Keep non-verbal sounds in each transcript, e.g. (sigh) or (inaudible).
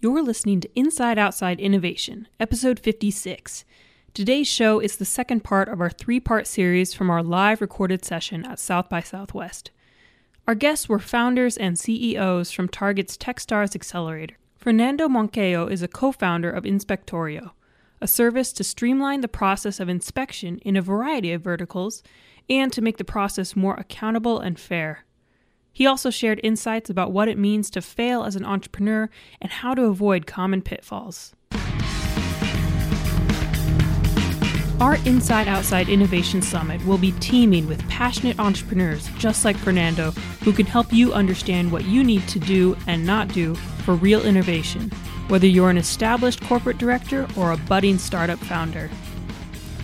You're listening to Inside Outside Innovation, episode 56. Today's show is the second part of our three part series from our live recorded session at South by Southwest. Our guests were founders and CEOs from Target's Techstars Accelerator. Fernando Moncayo is a co founder of Inspectorio, a service to streamline the process of inspection in a variety of verticals and to make the process more accountable and fair. He also shared insights about what it means to fail as an entrepreneur and how to avoid common pitfalls. Our Inside Outside Innovation Summit will be teeming with passionate entrepreneurs just like Fernando who can help you understand what you need to do and not do for real innovation, whether you're an established corporate director or a budding startup founder.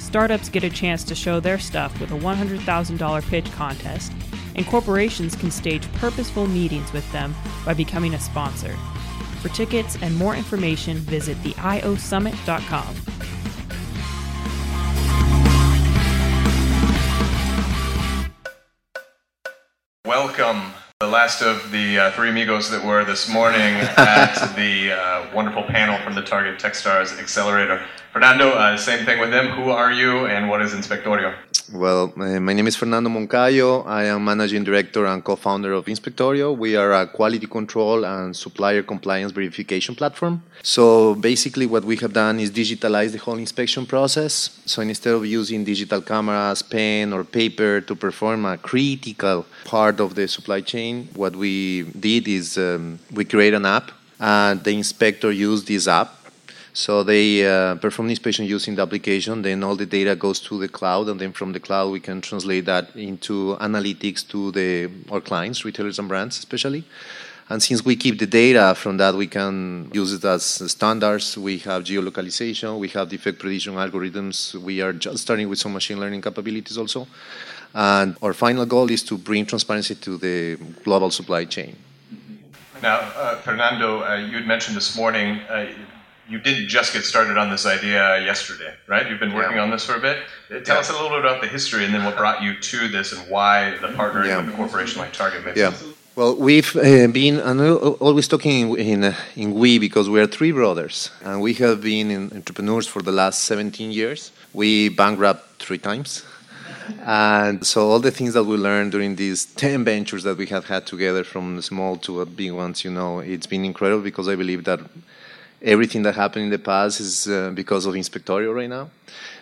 Startups get a chance to show their stuff with a $100,000 pitch contest and corporations can stage purposeful meetings with them by becoming a sponsor. For tickets and more information, visit theiosummit.com. Welcome, the last of the uh, three amigos that were this morning at (laughs) the uh, wonderful panel from the Target Techstars Accelerator. Fernando, uh, same thing with them. Who are you and what is Inspectorio? Well, uh, my name is Fernando Moncayo. I am managing director and co-founder of Inspectorio. We are a quality control and supplier compliance verification platform. So basically what we have done is digitalize the whole inspection process. So instead of using digital cameras, pen or paper to perform a critical part of the supply chain, what we did is um, we create an app and the inspector used this app so they uh, perform the inspection using the application. Then all the data goes to the cloud, and then from the cloud we can translate that into analytics to the our clients, retailers and brands, especially. And since we keep the data from that, we can use it as standards. We have geolocalization, we have defect prediction algorithms. We are just starting with some machine learning capabilities also. And our final goal is to bring transparency to the global supply chain. Now, uh, Fernando, uh, you had mentioned this morning uh, you didn't just get started on this idea yesterday, right? You've been working yeah. on this for a bit. Tell yeah. us a little bit about the history and then what brought you to this and why the partnering yeah. with a corporation like Target makes yeah. sense. Well, we've uh, been always talking in, in, in we because we are three brothers and we have been entrepreneurs for the last 17 years. We bankrupt three times. And so all the things that we learned during these 10 ventures that we have had together from small to big ones, you know, it's been incredible because I believe that everything that happened in the past is uh, because of Inspectorio right now.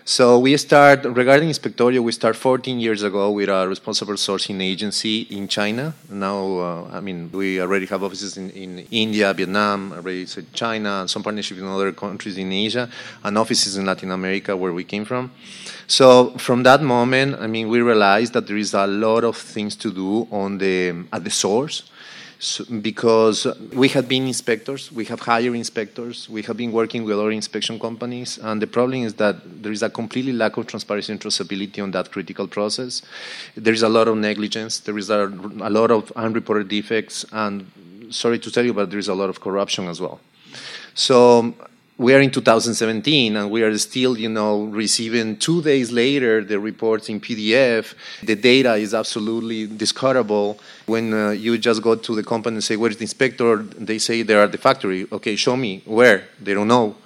So we start regarding Inspectorio. We start 14 years ago with a responsible sourcing agency in China. Now, uh, I mean, we already have offices in, in India, Vietnam, already said China, and some partnerships in other countries in Asia, and offices in Latin America where we came from. So from that moment, I mean, we realized that there is a lot of things to do on the at the source so, because we have been inspectors, we have hired inspectors, we have been working with other inspection companies, and the problem is that there is a completely lack of transparency and traceability on that critical process. There is a lot of negligence, there is a, a lot of unreported defects, and sorry to tell you, but there is a lot of corruption as well. So we are in 2017 and we are still, you know, receiving two days later the reports in PDF. The data is absolutely discardable. When uh, you just go to the company and say, "Where's the inspector?" They say they're at the factory. Okay, show me where. They don't know.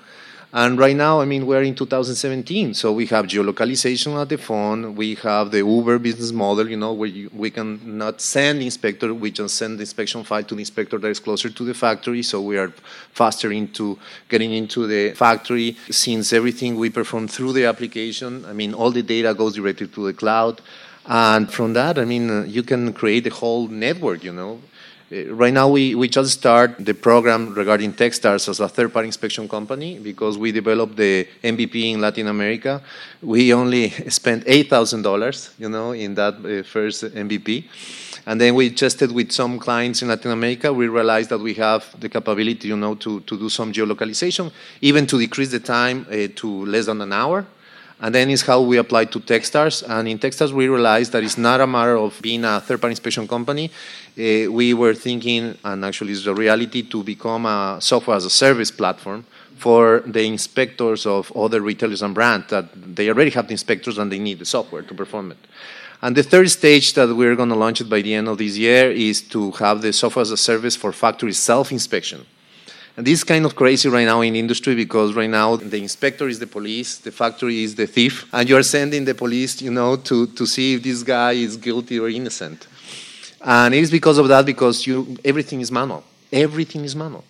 And right now, I mean, we're in 2017, so we have geolocalization at the phone. We have the Uber business model, you know, where you, we can not send inspector, we just send the inspection file to the inspector that is closer to the factory. So we are faster into getting into the factory. Since everything we perform through the application, I mean, all the data goes directly to the cloud. And from that, I mean, you can create a whole network, you know. Uh, right now, we, we just start the program regarding Techstars as a third-party inspection company because we developed the MVP in Latin America. We only (laughs) spent eight thousand dollars, you know, in that uh, first MVP, and then we tested with some clients in Latin America. We realized that we have the capability, you know, to to do some geolocalization, even to decrease the time uh, to less than an hour and then is how we apply to Techstars. And in Techstars, we realized that it's not a matter of being a third-party inspection company. Uh, we were thinking, and actually it's a reality, to become a software as a service platform for the inspectors of other retailers and brands that they already have the inspectors and they need the software to perform it. And the third stage that we're going to launch it by the end of this year is to have the software as a service for factory self-inspection. And this is kind of crazy right now in industry because right now the inspector is the police, the factory is the thief, and you are sending the police, you know, to, to see if this guy is guilty or innocent. And it is because of that because you everything is manual. Everything is manual.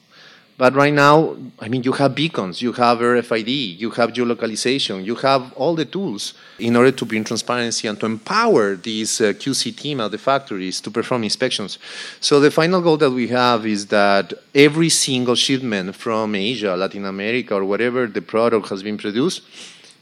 But right now, I mean, you have beacons, you have RFID, you have geolocalization, you have all the tools in order to bring transparency and to empower these uh, QC team at the factories to perform inspections. So the final goal that we have is that every single shipment from Asia, Latin America, or wherever the product has been produced,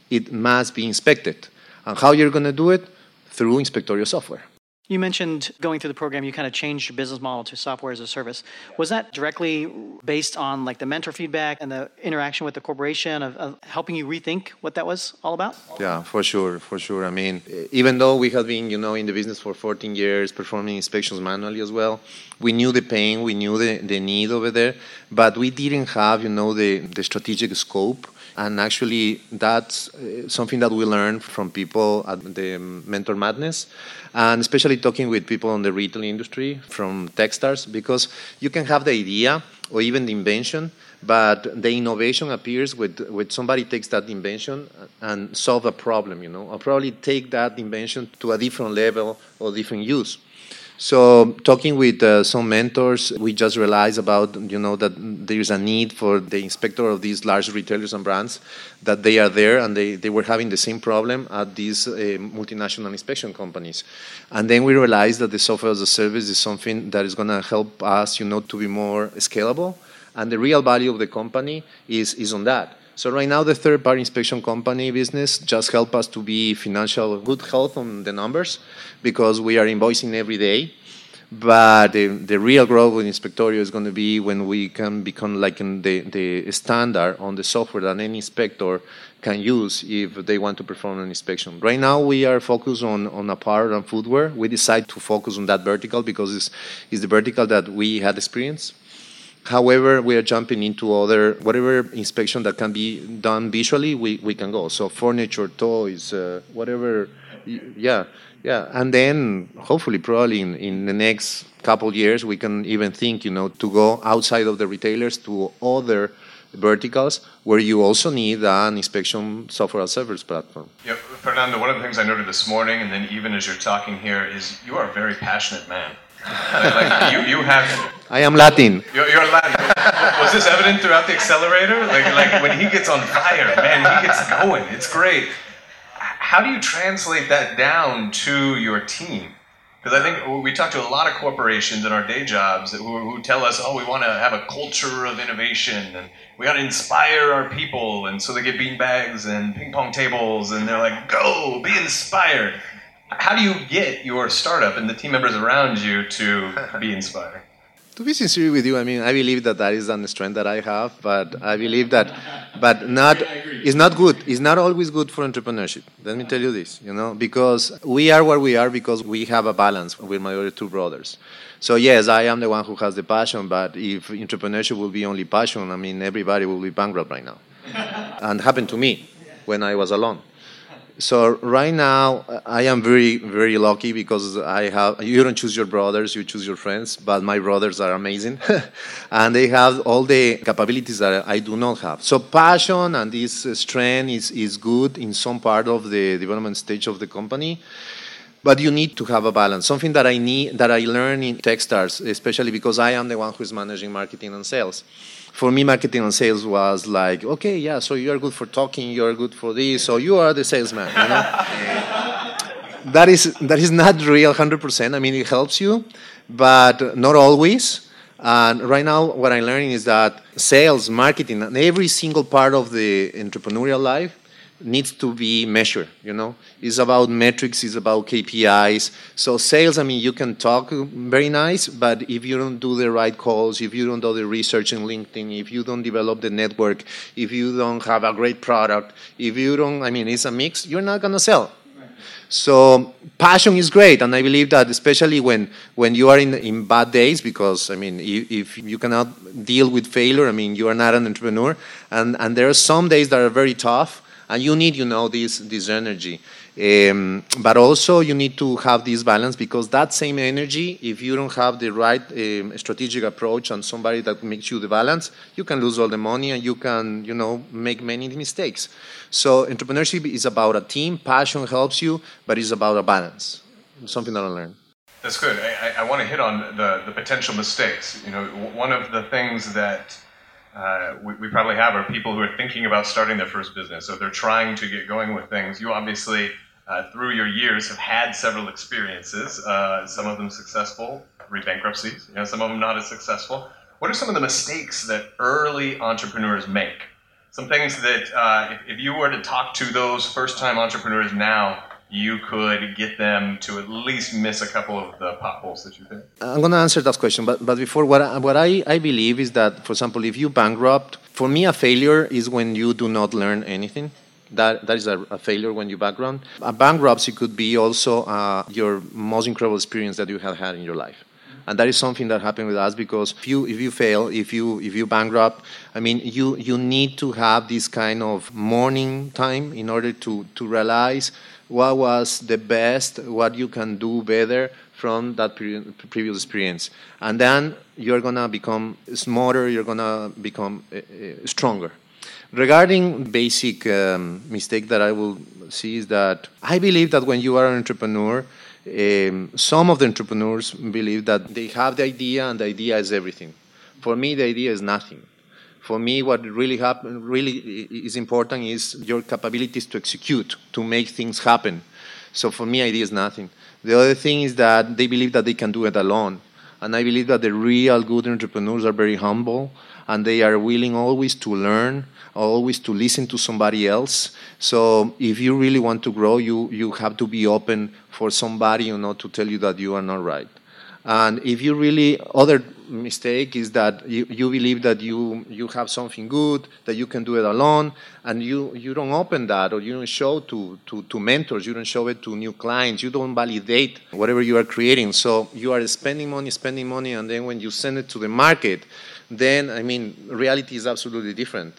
it must be inspected. And how you're going to do it? Through Inspectorio software. You mentioned going through the program, you kind of changed your business model to software as a service. Was that directly based on like the mentor feedback and the interaction with the corporation of, of, helping you rethink what that was all about? Yeah, for sure, for sure. I mean, even though we had been, you know, in the business for 14 years, performing inspections manually as well, we knew the pain, we knew the, the need over there, but we didn't have, you know, the, the strategic scope and actually, that's uh, something that we learned from people at the Mentor Madness, and especially talking with people in the retail industry from Techstars, because you can have the idea or even the invention, but the innovation appears with, with somebody takes that invention and solve a problem, you know, or probably take that invention to a different level or different use. So talking with uh, some mentors, we just realized about you know that there is a need for the inspector of these large retailers and brands that they are there and they, they were having the same problem at these uh, multinational inspection companies. And then we realized that the software as a service is something that is going to help us you know to be more scalable. And the real value of the company is is on that. So right now, the third-party inspection company business just help us to be financial good health on the numbers because we are invoicing every day. But the, the real growth in Inspectorio is going to be when we can become like the, the standard on the software that any inspector can use if they want to perform an inspection. Right now, we are focused on, on apparel and footwear. We decide to focus on that vertical because it's, it's the vertical that we had experience However, we are jumping into other whatever inspection that can be done visually. We, we can go. So furniture, toys, uh, whatever. Yeah, yeah. And then hopefully, probably in, in the next couple years, we can even think, you know, to go outside of the retailers to other verticals where you also need an inspection software as service platform. Yeah, Fernando, one of the things I noted this morning, and then even as you're talking here, is you are a very passionate man like you, you have. I am Latin. You're, you're Latin. Was this evident throughout the accelerator? Like, like when he gets on fire, man, he gets going. It's great. How do you translate that down to your team? Because I think we talk to a lot of corporations in our day jobs who, who tell us, oh, we want to have a culture of innovation and we got to inspire our people. And so they get bean bags and ping pong tables and they're like, go, be inspired how do you get your startup and the team members around you to (laughs) be inspired? To be sincere with you, I mean, I believe that that is the strength that I have, but I believe that, but not, it's not good. It's not always good for entrepreneurship. Let me tell you this, you know, because we are where we are because we have a balance with my other two brothers. So yes, I am the one who has the passion, but if entrepreneurship will be only passion, I mean, everybody will be bankrupt right now. (laughs) and happened to me when I was alone. So right now, I am very, very lucky because I have. You don't choose your brothers; you choose your friends. But my brothers are amazing, (laughs) and they have all the capabilities that I do not have. So passion and this strength is is good in some part of the development stage of the company. But you need to have a balance. Something that I need, that I learn in Techstars, especially because I am the one who is managing marketing and sales for me, marketing and sales was like, okay, yeah, so you are good for talking, you are good for this, so you are the salesman. You know? (laughs) that is that is not real, hundred percent. I mean, it helps you, but not always. And right now, what I'm learning is that sales, marketing, and every single part of the entrepreneurial life needs to be measured you know? It's about metrics it's about kpis so sales i mean you can talk very nice but if you don't do the right calls if you don't do the research in linkedin if you don't develop the network if you don't have a great product if you don't i mean it's a mix you're not going to sell. So passion is great, and I believe that especially when when you are in in bad days, because I mean, if, if you cannot deal with failure, I mean, you are not an entrepreneur, and and there are some days that are very tough, and you need you know this this energy. Um, but also you need to have this balance because that same energy if you don't have the right um, strategic approach and somebody that makes you the balance you can lose all the money and you can you know make many mistakes. So entrepreneurship is about a team passion helps you but it's about a balance. Something that i learned. That's good. I, I want to hit on the, the potential mistakes. You know one of the things that uh, we, we, probably have are people who are thinking about starting their first business. So they're trying to get going with things. You obviously, uh, through your years, have had several experiences. Uh, some of them successful, three bankruptcies. You know, some of them not as successful. What are some of the mistakes that early entrepreneurs make? Some things that, uh, if, if you were to talk to those first-time entrepreneurs now, you could get them to at least miss a couple of the potholes that you think? I'm going to answer that question, but, but before, what, I, what I, I believe is that, for example, if you bankrupt, for me, a failure is when you do not learn anything. That, that is a, a failure when you bankrupt. A bankruptcy could be also uh, your most incredible experience that you have had in your life and that is something that happened with us because if you if you fail if you if you bankrupt i mean you you need to have this kind of mourning time in order to to realize what was the best, what you can do better from that previous experience. And then you're going to become smarter, you're going to become uh, stronger. Regarding basic um, mistake that I will see is that I believe that when you are an entrepreneur, um, some of the entrepreneurs believe that they have the idea and the idea is everything. For me, the idea is nothing for me, what really happen, really is important is your capabilities to execute, to make things happen. So for me, idea is nothing. The other thing is that they believe that they can do it alone. And I believe that the real good entrepreneurs are very humble and they are willing always to learn, always to listen to somebody else. So if you really want to grow, you, you have to be open for somebody you know, to tell you that you are not right. And if you really, other mistake is that you, you believe that you, you have something good, that you can do it alone, and you, you don't open that or you don't show to, to, to mentors, you don't show it to new clients, you don't validate whatever you are creating. So you are spending money, spending money, and then when you send it to the market, then, I mean, reality is absolutely different.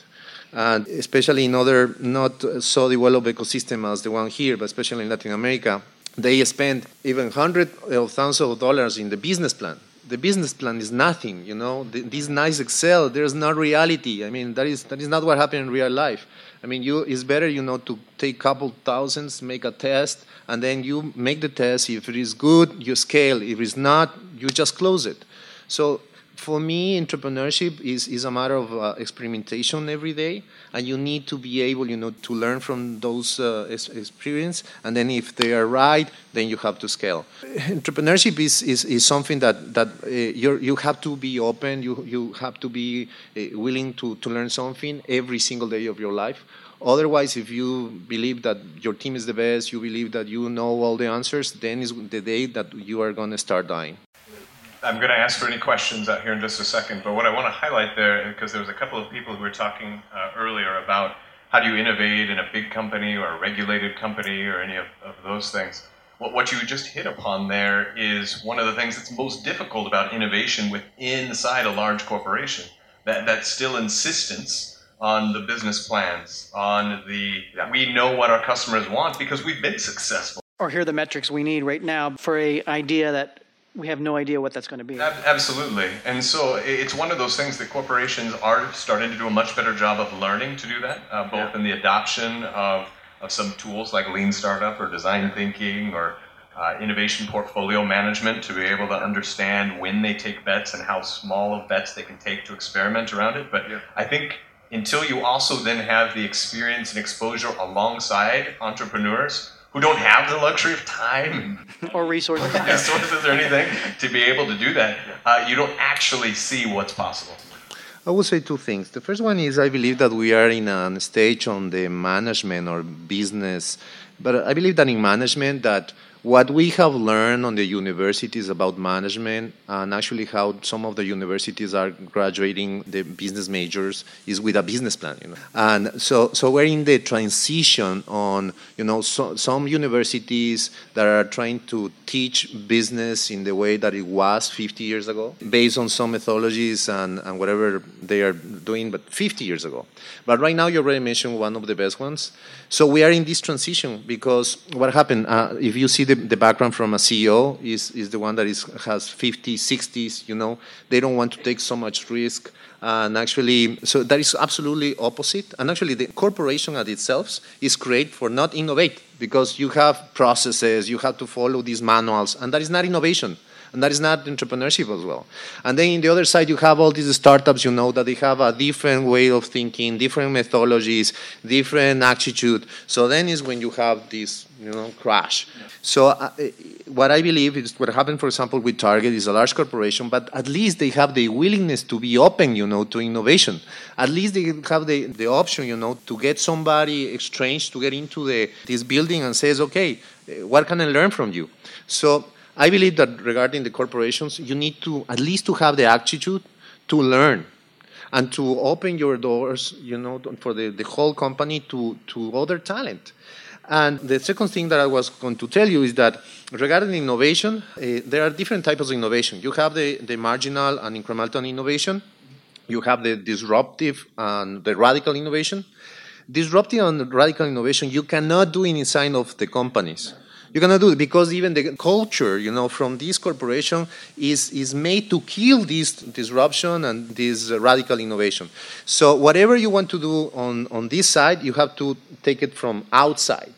And especially in other not so developed ecosystems as the one here, but especially in Latin America, they spend even hundreds of thousands of dollars in the business plan. The business plan is nothing, you know. The, this nice Excel, there's no reality. I mean, that is that is not what happens in real life. I mean, you it's better, you know, to take a couple thousands, make a test, and then you make the test. If it is good, you scale. If it's not, you just close it. So for me, entrepreneurship is, is a matter of uh, experimentation every day, and you need to be able, you know, to learn from those uh, experience, and then if they are right, then you have to scale. Entrepreneurship is, is, is something that that uh, you you have to be open, you you have to be uh, willing to to learn something every single day of your life. Otherwise, if you believe that your team is the best, you believe that you know all the answers, then is the day that you are going to start dying. I'm going to ask for any questions out here in just a second, but what I want to highlight there, because there was a couple of people who were talking uh, earlier about how do you innovate in a big company or a regulated company or any of, of those things. What, what you just hit upon there is one of the things that's most difficult about innovation within inside a large corporation. That, that still insistence on the business plans, on the, we know what our customers want because we've been successful. Or here are the metrics we need right now for a idea that we have no idea what that's going to be. Absolutely. And so it's one of those things that corporations are starting to do a much better job of learning to do that, uh, both yeah. in the adoption of, of some tools like lean startup or design thinking or uh, innovation portfolio management to be able to understand when they take bets and how small of bets they can take to experiment around it. But yeah. I think until you also then have the experience and exposure alongside entrepreneurs who don't have the luxury of time or resources, (laughs) resources or anything to be able to do that, uh, you don't actually see what's possible. I would say two things. The first one is I believe that we are in a stage on the management or business But I believe that in management that what we have learned on the universities about management and actually how some of the universities are graduating the business majors is with a business plan you know. And so so we're in the transition on you know so, some universities that are trying to teach business in the way that it was 50 years ago based on some methodologies and, and whatever they are doing but 50 years ago. But right now you already mentioned one of the best ones. So we are in this transition because what happened uh, if you see the the, background from a CEO is, is the one that is, has 50s, 60s, you know, they don't want to take so much risk. And actually, so that is absolutely opposite. And actually, the corporation at itself is great for not innovate because you have processes, you have to follow these manuals, and that is not innovation and that is not entrepreneurship as well. And then in the other side, you have all these startups, you know, that they have a different way of thinking, different methodologies, different attitude. So then is when you have this, you know, crash. So uh, what I believe is what happened, for example, with Target is a large corporation, but at least they have the willingness to be open, you know, to innovation. At least they have the, the option, you know, to get somebody exchange to get into the this building and says, okay, what can I learn from you? So I believe that regarding the corporations, you need to at least to have the attitude to learn and to open your doors, you know, for the, the whole company to, to other talent. And the second thing that I was going to tell you is that regarding innovation, uh, there are different types of innovation. You have the, the marginal and incremental innovation. You have the disruptive and the radical innovation. Disruptive and radical innovation you cannot do inside of the companies you're gonna do it because even the culture, you know, from this corporation is is made to kill this disruption and this radical innovation. So whatever you want to do on on this side, you have to take it from outside.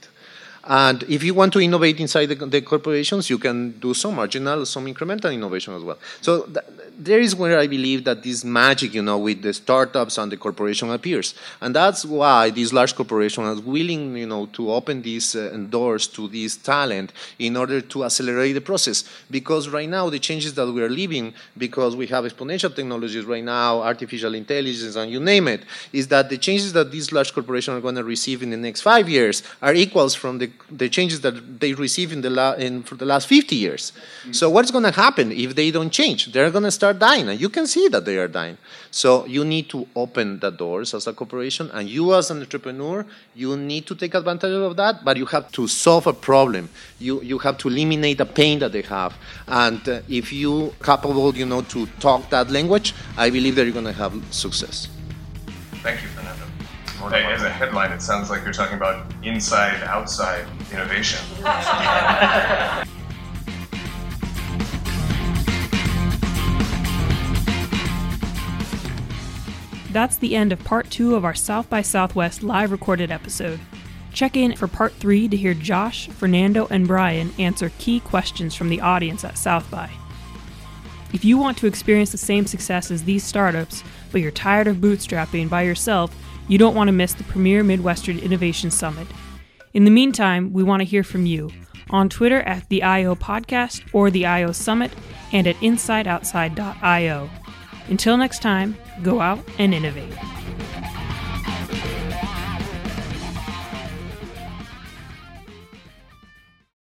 And if you want to innovate inside the, the corporations, you can do some marginal, some incremental innovation as well. So th- there is where I believe that this magic, you know, with the startups and the corporation appears, and that's why these large corporations are willing, you know, to open these uh, doors to this talent in order to accelerate the process. Because right now the changes that we are living, because we have exponential technologies right now, artificial intelligence, and you name it, is that the changes that these large corporations are going to receive in the next five years are equals from the, the changes that they receive in the la- in for the last 50 years. Mm-hmm. So what's going to happen if they don't change? They're going to start start dying, and you can see that they are dying. So you need to open the doors as a corporation, and you as an entrepreneur, you need to take advantage of that, but you have to solve a problem. You, you have to eliminate the pain that they have. And uh, if you are capable, you know, to talk that language, I believe that you're going to have success. Thank you, Fernando. Hey, as a headline, it sounds like you're talking about inside outside innovation. (laughs) That's the end of part two of our South by Southwest live recorded episode. Check in for part three to hear Josh, Fernando, and Brian answer key questions from the audience at South by. If you want to experience the same success as these startups, but you're tired of bootstrapping by yourself, you don't want to miss the Premier Midwestern Innovation Summit. In the meantime, we want to hear from you on Twitter at the IO Podcast or the IO Summit and at InsideOutside.io. Until next time, go out and innovate.